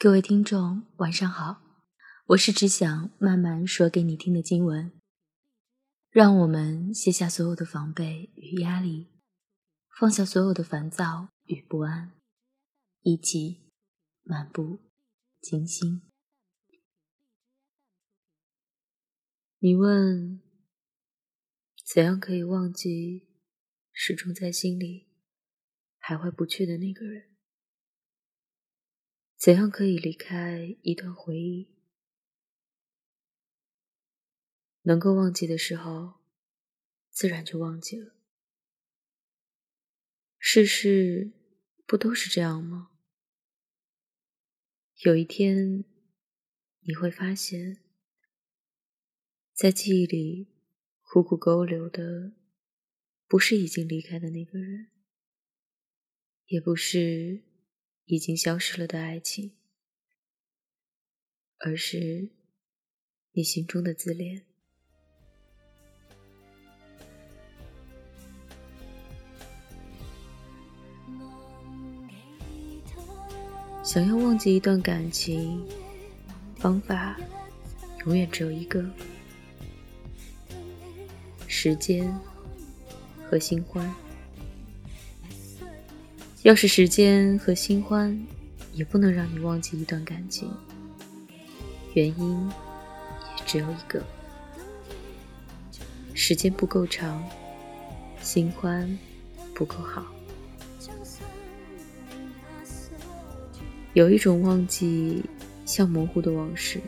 各位听众，晚上好，我是只想慢慢说给你听的经文。让我们卸下所有的防备与压力，放下所有的烦躁与不安，一起漫步静心。你问，怎样可以忘记始终在心里徘徊不去的那个人？怎样可以离开一段回忆？能够忘记的时候，自然就忘记了。世事不都是这样吗？有一天，你会发现，在记忆里苦苦勾留的，不是已经离开的那个人，也不是。已经消失了的爱情，而是你心中的自恋。想要忘记一段感情，方法永远只有一个：时间和新欢。要是时间和新欢也不能让你忘记一段感情，原因也只有一个：时间不够长，新欢不够好。有一种忘记，像模糊的往事。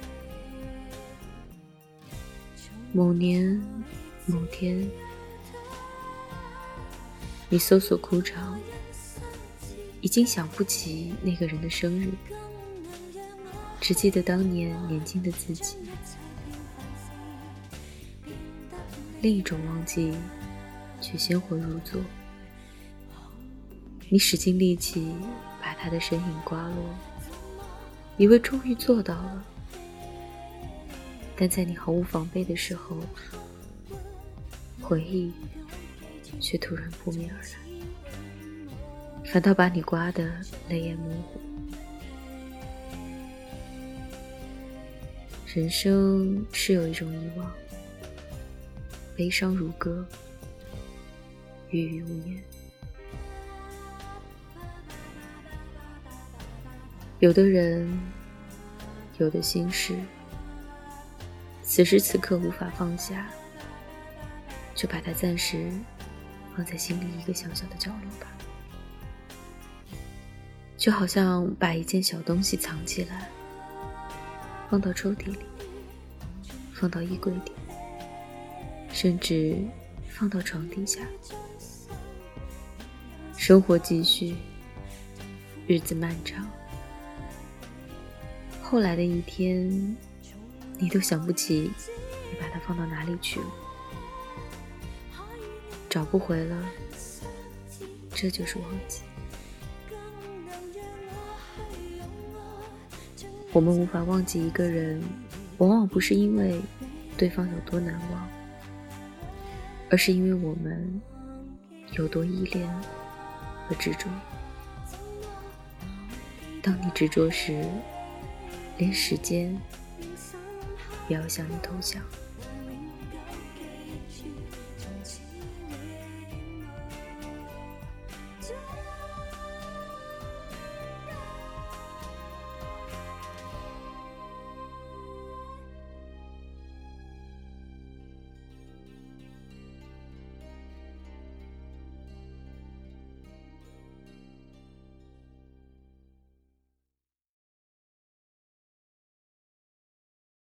某年某天，你搜索枯肠。已经想不起那个人的生日，只记得当年年轻的自己。另一种忘记，却鲜活如昨。你使尽力气把他的身影刮落，以为终于做到了，但在你毫无防备的时候，回忆却突然扑面而来。反倒把你刮得泪眼模糊。人生是有一种遗忘，悲伤如歌，语语无言。有的人，有的心事，此时此刻无法放下，就把它暂时放在心里一个小小的角落吧。就好像把一件小东西藏起来，放到抽屉里，放到衣柜里，甚至放到床底下。生活继续，日子漫长。后来的一天，你都想不起你把它放到哪里去了，找不回了。这就是忘记。我们无法忘记一个人，往往不是因为对方有多难忘，而是因为我们有多依恋和执着。当你执着时，连时间也要向你投降。